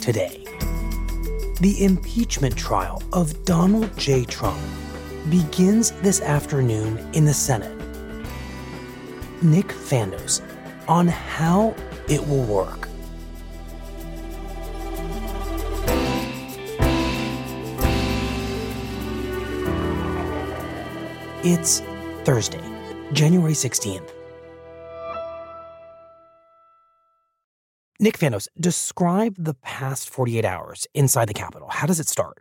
Today, the impeachment trial of Donald J. Trump begins this afternoon in the Senate. Nick Fandos on how it will work. It's Thursday, January 16th. Nick Fandos, describe the past 48 hours inside the Capitol. How does it start?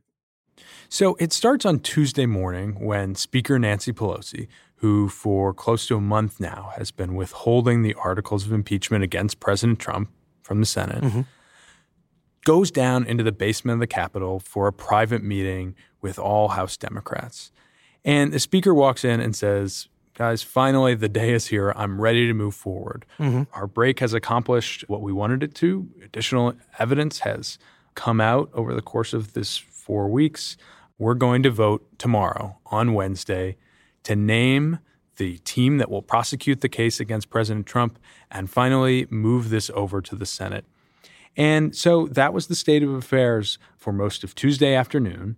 So it starts on Tuesday morning when Speaker Nancy Pelosi, who for close to a month now has been withholding the articles of impeachment against President Trump from the Senate, mm-hmm. goes down into the basement of the Capitol for a private meeting with all House Democrats. And the speaker walks in and says, Guys, finally, the day is here. I'm ready to move forward. Mm-hmm. Our break has accomplished what we wanted it to. Additional evidence has come out over the course of this four weeks. We're going to vote tomorrow on Wednesday to name the team that will prosecute the case against President Trump and finally move this over to the Senate. And so that was the state of affairs for most of Tuesday afternoon.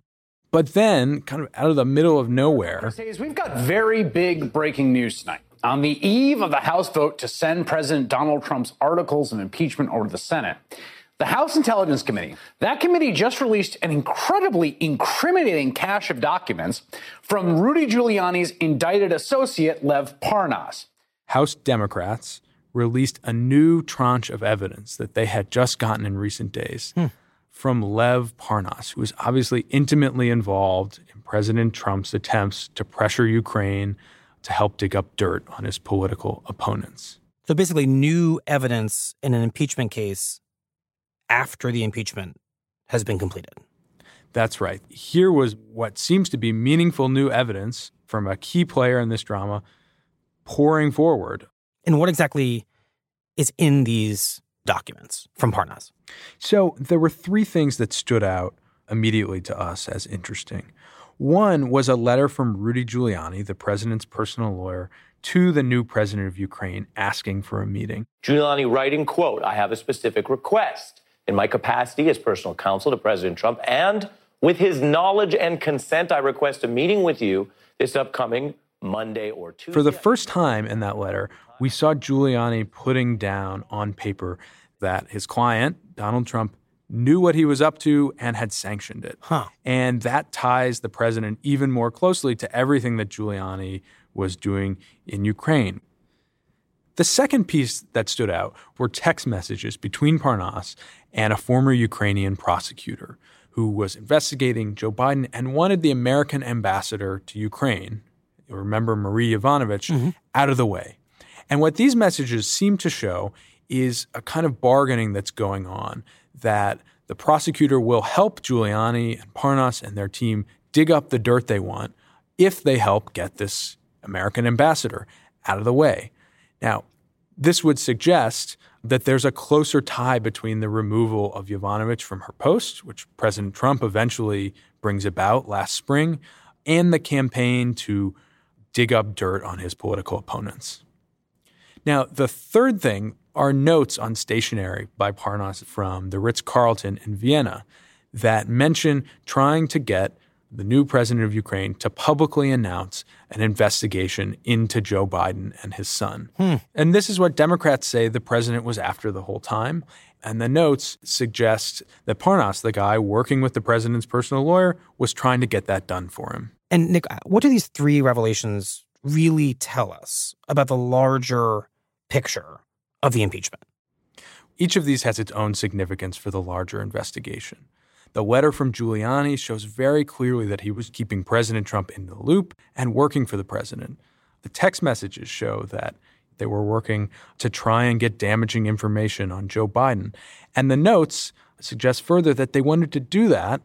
But then, kind of out of the middle of nowhere, we've got very big breaking news tonight. On the eve of the House vote to send President Donald Trump's articles of impeachment over to the Senate, the House Intelligence Committee, that committee just released an incredibly incriminating cache of documents from Rudy Giuliani's indicted associate, Lev Parnas. House Democrats released a new tranche of evidence that they had just gotten in recent days. Hmm from Lev Parnas, who was obviously intimately involved in President Trump's attempts to pressure Ukraine to help dig up dirt on his political opponents. So basically, new evidence in an impeachment case after the impeachment has been completed. That's right. Here was what seems to be meaningful new evidence from a key player in this drama pouring forward. And what exactly is in these documents from Parnas? So there were three things that stood out immediately to us as interesting. One was a letter from Rudy Giuliani, the president's personal lawyer, to the new president of Ukraine asking for a meeting. Giuliani writing, quote, I have a specific request in my capacity as personal counsel to President Trump and with his knowledge and consent, I request a meeting with you this upcoming Monday or Tuesday. For the first time in that letter, we saw Giuliani putting down on paper that his client, Donald Trump, knew what he was up to and had sanctioned it. Huh. And that ties the president even more closely to everything that Giuliani was doing in Ukraine. The second piece that stood out were text messages between Parnas and a former Ukrainian prosecutor who was investigating Joe Biden and wanted the American ambassador to Ukraine, remember Marie Yovanovitch, mm-hmm. out of the way. And what these messages seem to show is a kind of bargaining that's going on that the prosecutor will help Giuliani and Parnas and their team dig up the dirt they want if they help get this American ambassador out of the way. Now, this would suggest that there's a closer tie between the removal of Yovanovitch from her post, which President Trump eventually brings about last spring, and the campaign to dig up dirt on his political opponents. Now, the third thing are notes on stationery by Parnas from the Ritz Carlton in Vienna that mention trying to get the new president of Ukraine, to publicly announce an investigation into Joe Biden and his son. Hmm. And this is what Democrats say the president was after the whole time. And the notes suggest that Parnas, the guy working with the president's personal lawyer, was trying to get that done for him. And Nick, what do these three revelations really tell us about the larger picture of the impeachment? Each of these has its own significance for the larger investigation. The letter from Giuliani shows very clearly that he was keeping President Trump in the loop and working for the president. The text messages show that they were working to try and get damaging information on Joe Biden. And the notes suggest further that they wanted to do that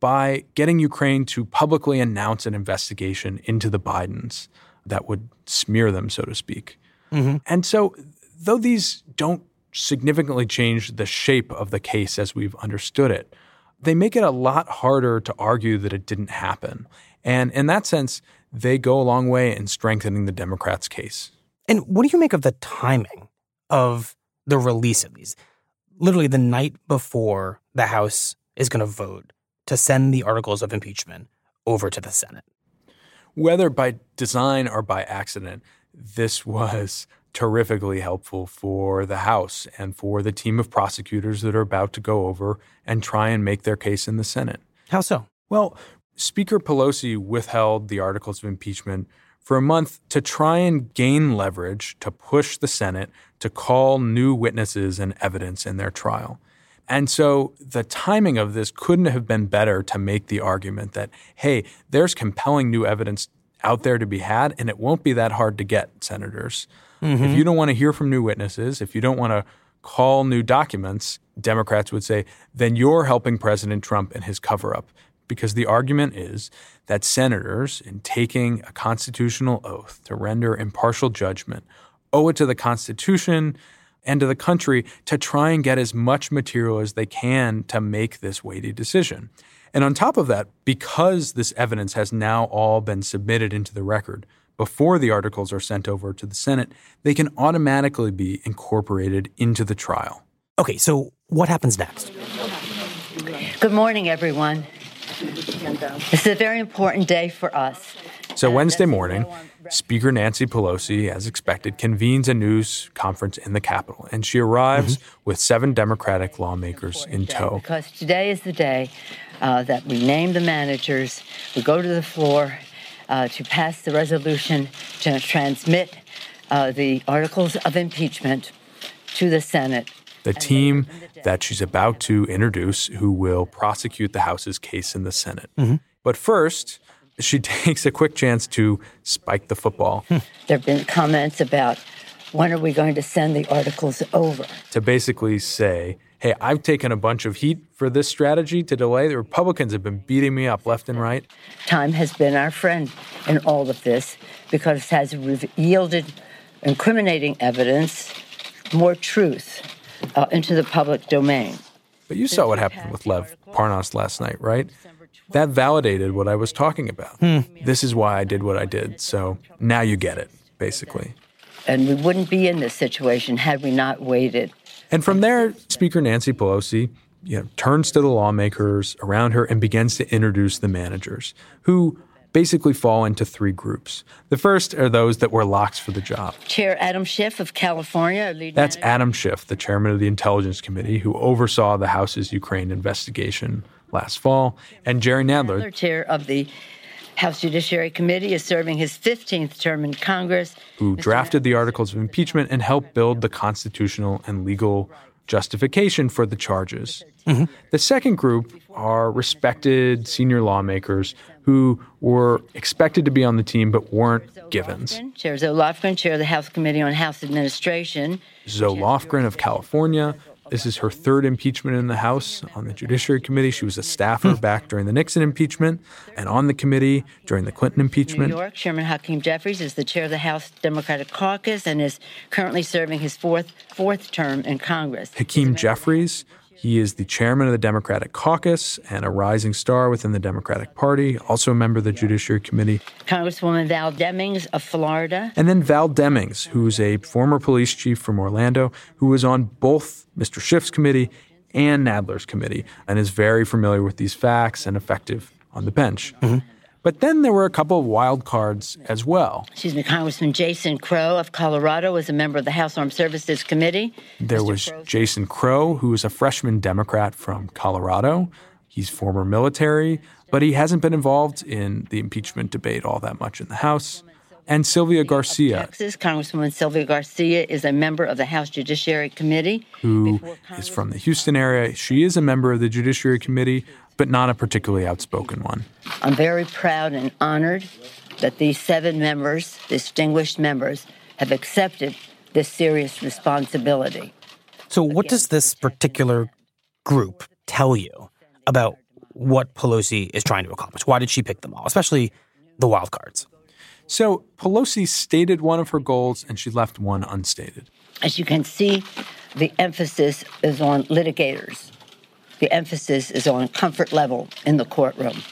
by getting Ukraine to publicly announce an investigation into the Bidens that would smear them, so to speak. Mm-hmm. And so, though these don't significantly change the shape of the case as we've understood it, they make it a lot harder to argue that it didn't happen. And in that sense, they go a long way in strengthening the Democrats' case. And what do you make of the timing of the release of these? Literally the night before the House is going to vote to send the articles of impeachment over to the Senate. Whether by design or by accident, this was terrifically helpful for the House and for the team of prosecutors that are about to go over and try and make their case in the Senate. How so? Well, Speaker Pelosi withheld the articles of impeachment for a month to try and gain leverage to push the Senate to call new witnesses and evidence in their trial. And so the timing of this couldn't have been better to make the argument that, hey, there's compelling new evidence out there to be had, and it won't be that hard to get, senators. Mm-hmm. If you don't want to hear from new witnesses, if you don't want to call new documents, Democrats would say, then you're helping President Trump and his cover up. Because the argument is that senators, in taking a constitutional oath to render impartial judgment, owe it to the Constitution and to the country to try and get as much material as they can to make this weighty decision. And on top of that, because this evidence has now all been submitted into the record before the articles are sent over to the Senate, they can automatically be incorporated into the trial. Okay, so what happens next? Good morning, everyone. This is a very important day for us. So, Wednesday morning, Speaker Nancy Pelosi, as expected, convenes a news conference in the Capitol, and she arrives mm-hmm. with seven Democratic lawmakers in tow. Because today is the day uh, that we name the managers, we go to the floor uh, to pass the resolution to transmit uh, the articles of impeachment to the Senate. The team that she's about to introduce, who will prosecute the House's case in the Senate. Mm-hmm. But first, she takes a quick chance to spike the football. there have been comments about when are we going to send the articles over? To basically say, hey, I've taken a bunch of heat for this strategy to delay. The Republicans have been beating me up left and right. Time has been our friend in all of this because it has yielded incriminating evidence, more truth uh, into the public domain. But you saw what happened with Lev Parnas last night, right? That validated what I was talking about. Hmm. This is why I did what I did. So now you get it, basically. And we wouldn't be in this situation had we not waited. And from there, Speaker Nancy Pelosi you know, turns to the lawmakers around her and begins to introduce the managers, who basically fall into three groups. The first are those that were locks for the job. Chair Adam Schiff of California. That's. Adam Schiff, the chairman of the Intelligence Committee, who oversaw the House's Ukraine investigation last fall, and Jerry Nadler, chair of the House Judiciary Committee, is serving his 15th term in Congress. Who Mr. drafted the articles of impeachment and helped build the constitutional and legal justification for the charges. Mm-hmm. The second group are respected senior lawmakers who were expected to be on the team but weren't givens. Chair Zoe Lofgren, chair of the House Committee on House Administration. Zoe Lofgren of California, this is her third impeachment in the House on the Judiciary Committee. She was a staffer hmm. back during the Nixon impeachment and on the committee during the Clinton impeachment. New York, Chairman Hakeem Jeffries is the chair of the House Democratic Caucus and is currently serving his fourth fourth term in Congress. Hakeem Jeffries he is the chairman of the Democratic Caucus and a rising star within the Democratic Party, also a member of the Judiciary Committee. Congresswoman Val Demings of Florida. And then Val Demings, who's a former police chief from Orlando, who was on both Mr. Schiff's committee and Nadler's committee and is very familiar with these facts and effective on the bench. Mm-hmm. But then there were a couple of wild cards as well. Excuse me, Congressman Jason Crow of Colorado was a member of the House Armed Services Committee. There Mr. was Crow- Jason Crow, who is a freshman Democrat from Colorado. He's former military, but he hasn't been involved in the impeachment debate all that much in the House. And Sylvia Garcia, Texas, Congresswoman Sylvia Garcia is a member of the House Judiciary Committee. who Before is Congress- from the Houston area. She is a member of the Judiciary Committee, but not a particularly outspoken one. I'm very proud and honored that these seven members, distinguished members, have accepted this serious responsibility. So, what does this particular group tell you about what Pelosi is trying to accomplish? Why did she pick them all, especially the wild cards? So Pelosi stated one of her goals and she left one unstated. As you can see, the emphasis is on litigators. The emphasis is on comfort level in the courtroom.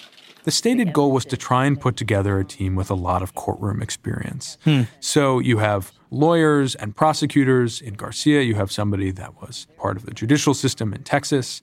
The stated goal was to try and put together a team with a lot of courtroom experience. Hmm. So you have lawyers and prosecutors. In Garcia, you have somebody that was part of the judicial system in Texas.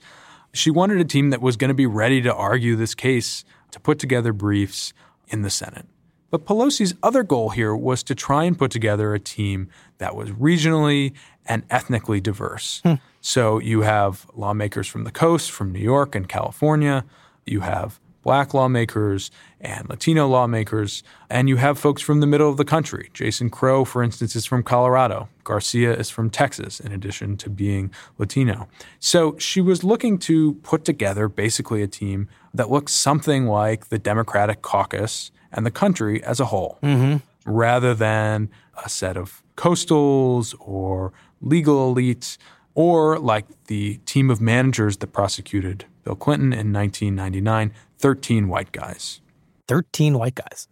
She wanted a team that was going to be ready to argue this case, to put together briefs in the Senate. But Pelosi's other goal here was to try and put together a team that was regionally and ethnically diverse. Hmm. So you have lawmakers from the coast, from New York and California. You have black lawmakers and Latino lawmakers, and you have folks from the middle of the country. Jason Crow, for instance, is from Colorado. Garcia is from Texas, in addition to being Latino. So she was looking to put together basically a team that looks something like the Democratic caucus and the country as a whole, mm-hmm. rather than a set of coastals or legal elites, or like the team of managers that prosecuted Bill Clinton in 1999 13 white guys. 13 white guys.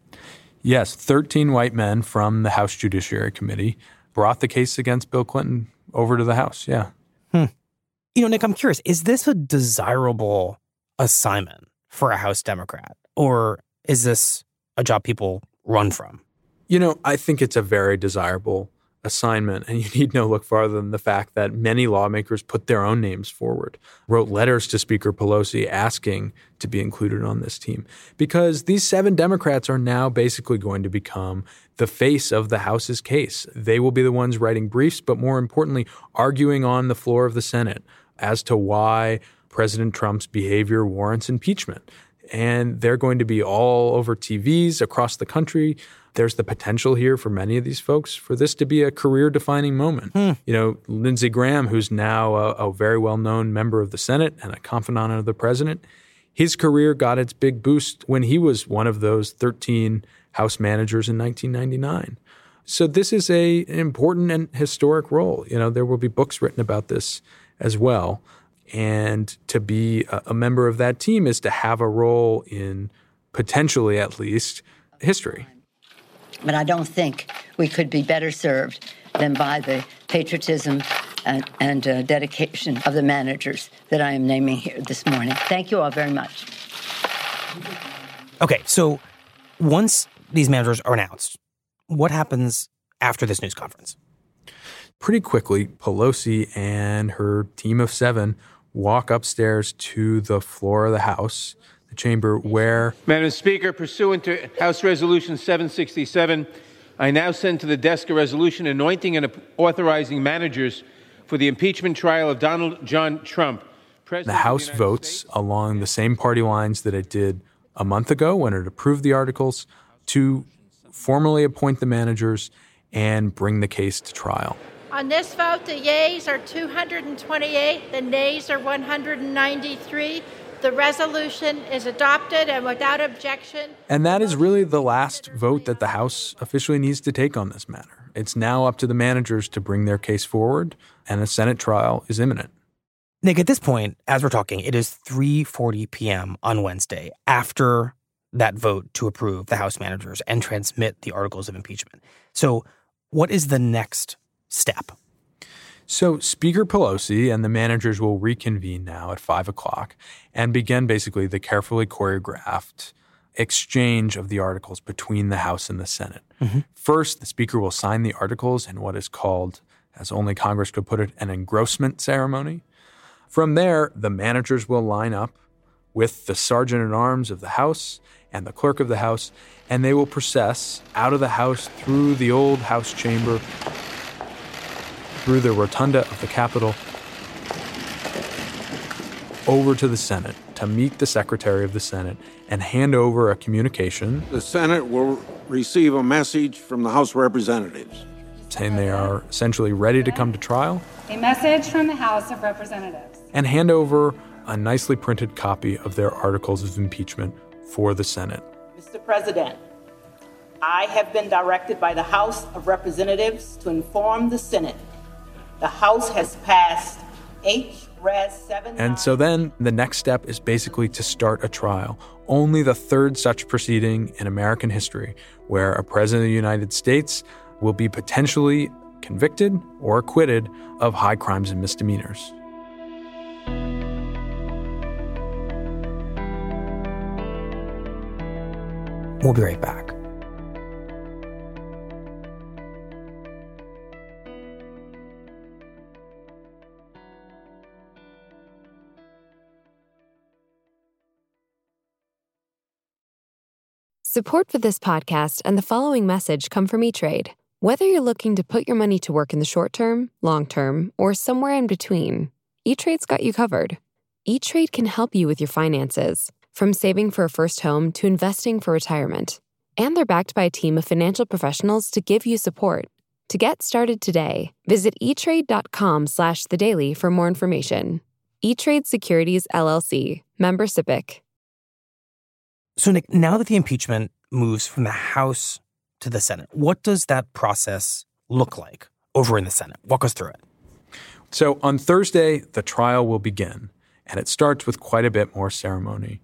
Yes, 13 white men from the House Judiciary Committee brought the case against Bill Clinton over to the House. Yeah. Hmm. You know, Nick, I'm curious, is this a desirable assignment for a House Democrat? Or is this a job people run from? You know, I think it's a very desirable assignment, and you need no look farther than the fact that many lawmakers put their own names forward, wrote letters to Speaker Pelosi asking to be included on this team. Because these seven Democrats are now basically going to become the face of the House's case. They will be the ones writing briefs, but more importantly, arguing on the floor of the Senate as to why President Trump's behavior warrants impeachment. And they're going to be all over TVs across the country. There's the potential here for many of these folks for this to be a career defining moment. Hmm. You know, Lindsey Graham, who's now a, a very well known member of the Senate and a confidant of the president, his career got its big boost when he was one of those 13 House managers in 1999. So this is a, an important and historic role. You know, there will be books written about this as well. And to be a, a member of that team is to have a role in potentially, at least, history. But I don't think we could be better served than by the patriotism and, and uh, dedication of the managers that I am naming here this morning. Thank you all very much. Okay, so once these managers are announced, what happens after this news conference? Pretty quickly, Pelosi and her team of seven walk upstairs to the floor of the House, the chamber where Madam Speaker, pursuant to House Resolution 767, I now send to the desk a resolution anointing and authorizing managers for the impeachment trial of Donald John Trump. the President of House United votes States. along the same party lines that it did a month ago when it approved the articles to formally appoint the managers and bring the case to trial. On this vote, the yeas are 228, the nays are 193. The resolution is adopted and without objection. And that is really the last vote that the House officially needs to take on this matter. It's now up to the managers to bring their case forward, and a Senate trial is imminent. Nick, at this point, as we're talking, it is 3:40 p.m. on Wednesday after that vote to approve the House managers and transmit the articles of impeachment. So, what is the next step? So, Speaker Pelosi and the managers will reconvene now at five o'clock and begin basically the carefully choreographed exchange of the articles between the House and the Senate. Mm-hmm. First, the Speaker will sign the articles in what is called, as only Congress could put it, an engrossment ceremony. From there, the managers will line up with the sergeant at arms of the House and the clerk of the House, and they will process out of the House through the old House chamber, through the rotunda of the Capitol, over to the Senate to meet the Secretary of the Senate and hand over a communication. The Senate will receive a message from the House of Representatives saying they are essentially ready to come to trial. A message from the House of Representatives. And hand over a nicely printed copy of their articles of impeachment for the Senate. Mr. President, I have been directed by the House of Representatives to inform the Senate the House has passed H. Res. 7. And so then the next step is basically to start a trial. Only the third such proceeding in American history where a president of the United States will be potentially convicted or acquitted of high crimes and misdemeanors. We'll be right back. Support for this podcast and the following message come from E-Trade. Whether you're looking to put your money to work in the short term, long term, or somewhere in between, E-Trade's got you covered. E-Trade can help you with your finances, from saving for a first home to investing for retirement. And they're backed by a team of financial professionals to give you support. To get started today, visit etrade.com slash the daily for more information. E-Trade Securities LLC, member SIPC. So, Nick, now that the impeachment moves from the House to the Senate, what does that process look like over in the Senate? Walk us through it. So, on Thursday, the trial will begin, and it starts with quite a bit more ceremony.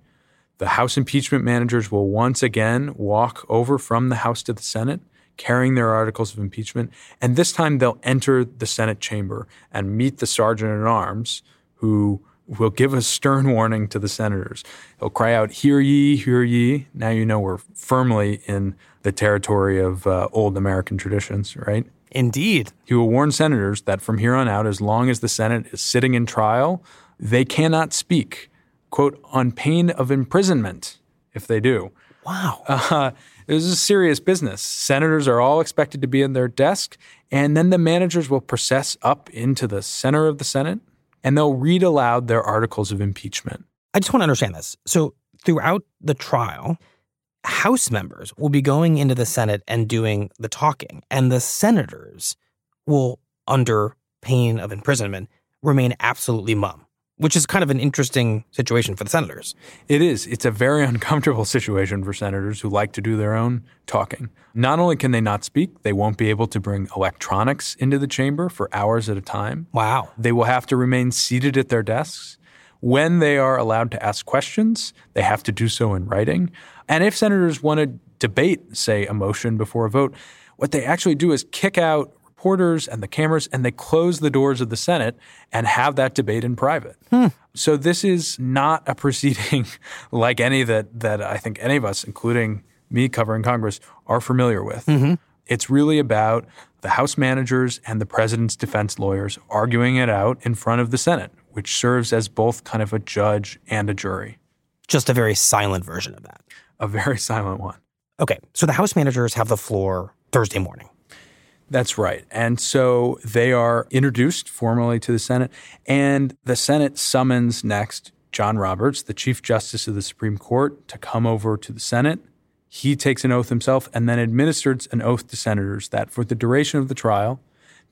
The House impeachment managers will once again walk over from the House to the Senate, carrying their articles of impeachment, and this time they'll enter the Senate chamber and meet the sergeant at arms who will give a stern warning to the senators. He'll cry out, Hear ye, hear ye. Now you know we're firmly in the territory of uh, old American traditions, right? Indeed. He will warn senators that from here on out, as long as the Senate is sitting in trial, they cannot speak, quote, on pain of imprisonment if they do. Wow. Uh, this is serious business. Senators are all expected to be in their desk, and then the managers will process up into the center of the Senate and they'll read aloud their articles of impeachment. I just want to understand this. So, throughout the trial, House members will be going into the Senate and doing the talking, and the senators will, under pain of imprisonment, remain absolutely mum, which is kind of an interesting situation for the senators. It is. It's a very uncomfortable situation for senators who like to do their own talking. Not only can they not speak, they won't be able to bring electronics into the chamber for hours at a time. Wow. They will have to remain seated at their desks. When they are allowed to ask questions, they have to do so in writing. And if senators want to debate, say, a motion before a vote, what they actually do is kick out reporters and the cameras and they close the doors of the Senate and have that debate in private. Hmm. So this is not a proceeding like any that that I think any of us, including me covering Congress, are familiar with. Mm-hmm. It's really about the House managers and the president's defense lawyers arguing it out in front of the Senate, which serves as both kind of a judge and a jury. Just a very silent version of that. A very silent one. Okay, so the House managers have the floor Thursday morning. That's right. And so they are introduced formally to the Senate, and the Senate summons next John Roberts, the Chief Justice of the Supreme Court, to come over to the Senate. He takes an oath himself and then administers an oath to senators that for the duration of the trial,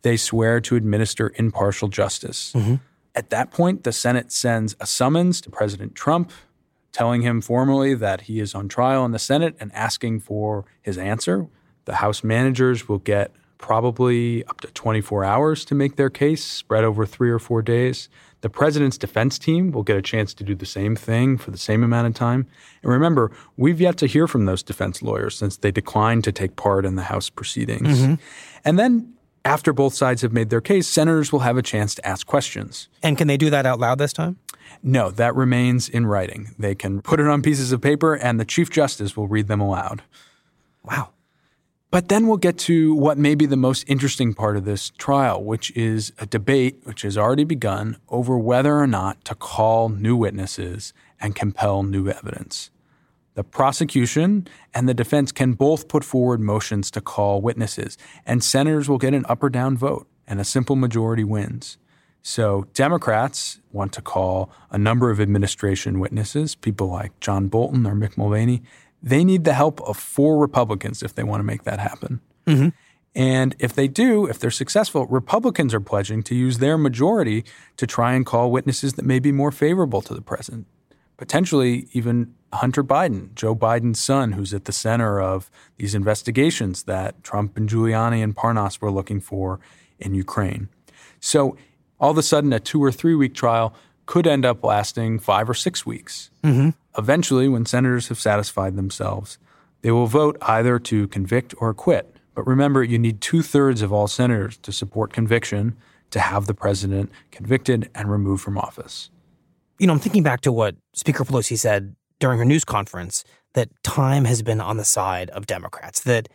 they swear to administer impartial justice. Mm-hmm. At that point, the Senate sends a summons to President Trump, telling him formally that he is on trial in the Senate and asking for his answer. The House managers will get probably up to 24 hours to make their case, spread over three or four days. The president's defense team will get a chance to do the same thing for the same amount of time. And remember, we've yet to hear from those defense lawyers since they declined to take part in the House proceedings. Mm-hmm. And then after both sides have made their case, senators will have a chance to ask questions. And can they do that out loud this time? No, that remains in writing. They can put it on pieces of paper and the Chief Justice will read them aloud. Wow. But then we'll get to what may be the most interesting part of this trial, which is a debate which has already begun over whether or not to call new witnesses and compel new evidence. The prosecution and the defense can both put forward motions to call witnesses, and senators will get an up or down vote, and a simple majority wins. So, Democrats want to call a number of administration witnesses, people like John Bolton or Mick Mulvaney. They need the help of four Republicans if they want to make that happen. Mm-hmm. And if they do, if they're successful, Republicans are pledging to use their majority to try and call witnesses that may be more favorable to the president. Potentially even Hunter Biden, Joe Biden's son, who's at the center of these investigations that Trump and Giuliani and Parnas were looking for in Ukraine. So all of a sudden, a two or three week trial could end up lasting five or six weeks. Mm-hmm. Eventually, when senators have satisfied themselves, they will vote either to convict or acquit. But remember, you need two thirds of all senators to support conviction to have the president convicted and removed from office. You know, I'm thinking back to what Speaker Pelosi said during her news conference that time has been on the side of Democrats, that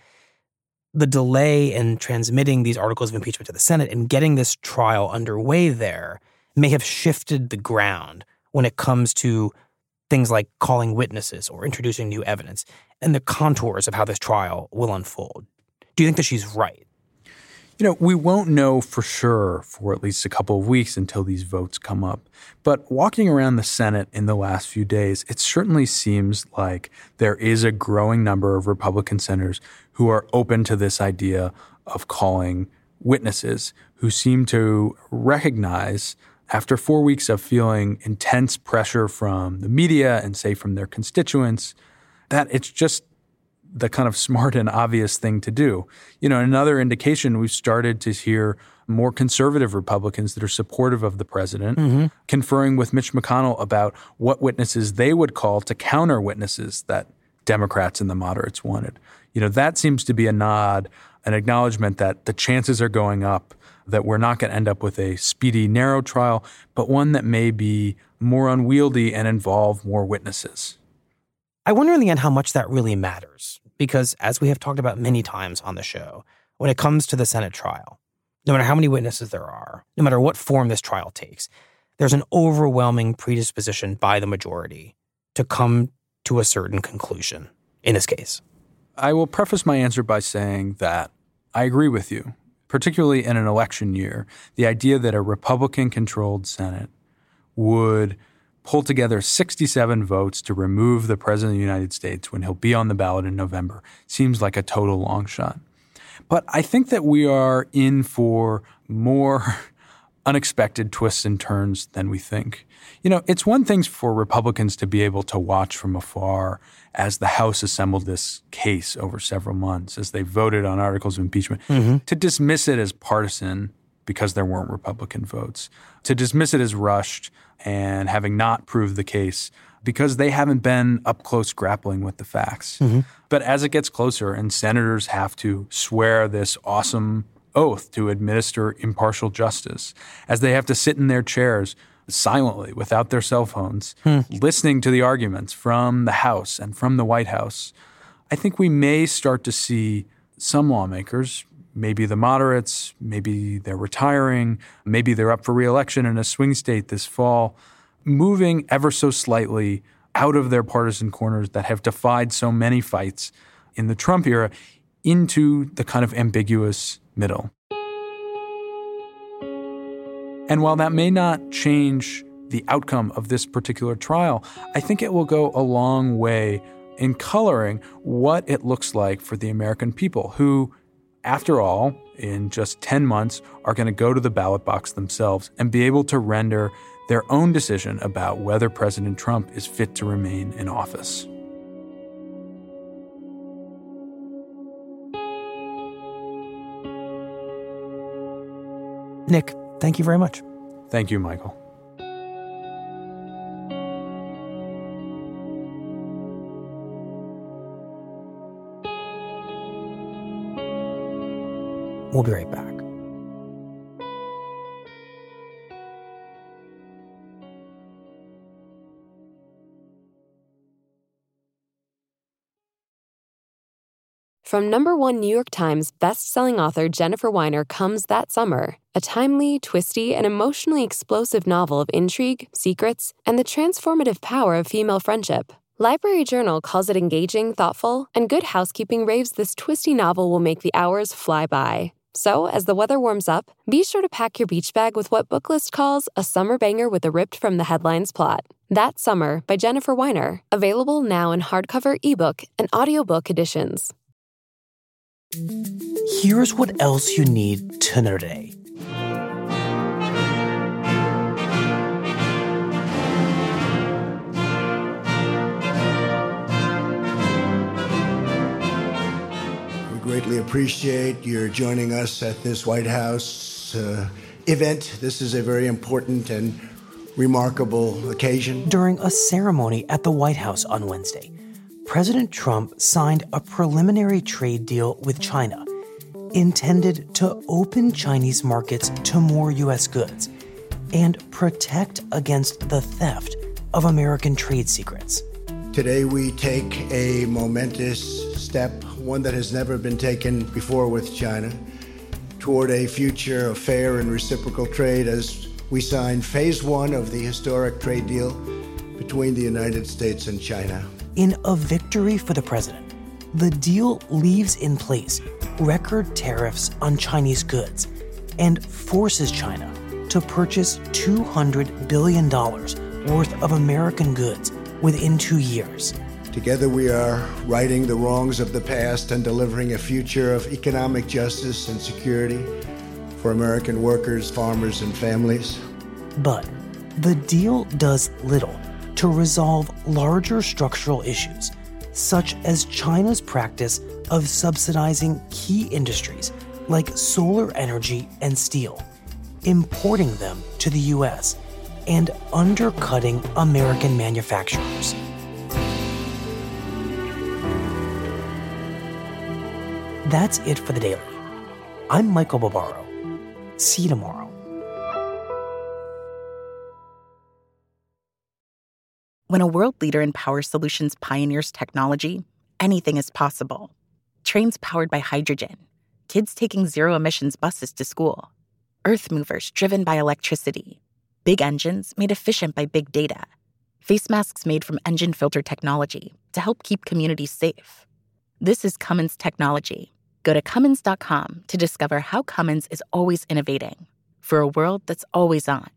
the delay in transmitting these articles of impeachment to the Senate and getting this trial underway there may have shifted the ground when it comes to things like calling witnesses or introducing new evidence and the contours of how this trial will unfold. Do you think that she's right? You know, we won't know for sure for at least a couple of weeks until these votes come up. But walking around the Senate in the last few days, it certainly seems like there is a growing number of Republican senators who are open to this idea of calling witnesses who seem to recognize after four weeks of feeling intense pressure from the media and say from their constituents that it's just the kind of smart and obvious thing to do. You know, another indication we've started to hear more conservative Republicans that are supportive of the president mm-hmm. conferring with Mitch McConnell about what witnesses they would call to counter witnesses that Democrats and the moderates wanted. You know, that seems to be a nod, an acknowledgement that the chances are going up that we're not going to end up with a speedy, narrow trial, but one that may be more unwieldy and involve more witnesses. I wonder in the end how much that really matters, because as we have talked about many times on the show, when it comes to the Senate trial, no matter how many witnesses there are, no matter what form this trial takes, there's an overwhelming predisposition by the majority to come to a certain conclusion in this case. I will preface my answer by saying that I agree with you, particularly in an election year. The idea that a Republican controlled Senate would pull together 67 votes to remove the President of the United States when he'll be on the ballot in November seems like a total long shot. But I think that we are in for more unexpected twists and turns than we think. You know, it's one thing for Republicans to be able to watch from afar as the House assembled this case over several months, as they voted on articles of impeachment, mm-hmm. to dismiss it as partisan because there weren't Republican votes, to dismiss it as rushed and having not proved the case because they haven't been up close grappling with the facts. Mm-hmm. But as it gets closer and senators have to swear this awesome oath to administer impartial justice, as they have to sit in their chairs silently without their cell phones, hmm. listening to the arguments from the House and from the White House, I think we may start to see some lawmakers, maybe the moderates, maybe they're retiring, maybe they're up for reelection in a swing state this fall, moving ever so slightly out of their partisan corners that have defied so many fights in the Trump era into the kind of ambiguous middle. And while that may not change the outcome of this particular trial, I think it will go a long way in coloring what it looks like for the American people who, after all, in just 10 months, are going to go to the ballot box themselves and be able to render their own decision about whether President Trump is fit to remain in office. Nick, thank you very much. Thank you, Michael. We'll be right back. From number one New York Times bestselling author Jennifer Weiner comes that summer, a timely, twisty, and emotionally explosive novel of intrigue, secrets, and the transformative power of female friendship. Library Journal calls it engaging, thoughtful, and Good Housekeeping raves this twisty novel will make the hours fly by. So, as the weather warms up, be sure to pack your beach bag with what Booklist calls a summer banger with a ripped from the headlines plot. That Summer by Jennifer Weiner, available now in hardcover, ebook, and audiobook editions. Here's what else you need to know today. Greatly appreciate your joining us at this White House uh, event. This is a very important and remarkable occasion. During a ceremony at the White House on Wednesday, President Trump signed a preliminary trade deal with China intended to open Chinese markets to more U.S. goods and protect against the theft of American trade secrets. Today, we take a momentous step, one that has never been taken before with China, toward a future of fair and reciprocal trade as we sign phase one of the historic trade deal between the United States and China. In a victory for the president, the deal leaves in place record tariffs on Chinese goods and forces China to purchase $200 billion worth of American goods within two years. Together, we are righting the wrongs of the past and delivering a future of economic justice and security for American workers, farmers, and families. But the deal does little to resolve larger structural issues, such as China's practice of subsidizing key industries like solar energy and steel, importing them to the U.S., and undercutting American manufacturers. That's it for the daily. I'm Michael Barbaro. See you tomorrow. When a world leader in power solutions pioneers technology, anything is possible. Trains powered by hydrogen, kids taking zero emissions buses to school, earth movers driven by electricity, big engines made efficient by big data, face masks made from engine filter technology to help keep communities safe. This is Cummins technology. Go to Cummins.com to discover how Cummins is always innovating for a world that's always on.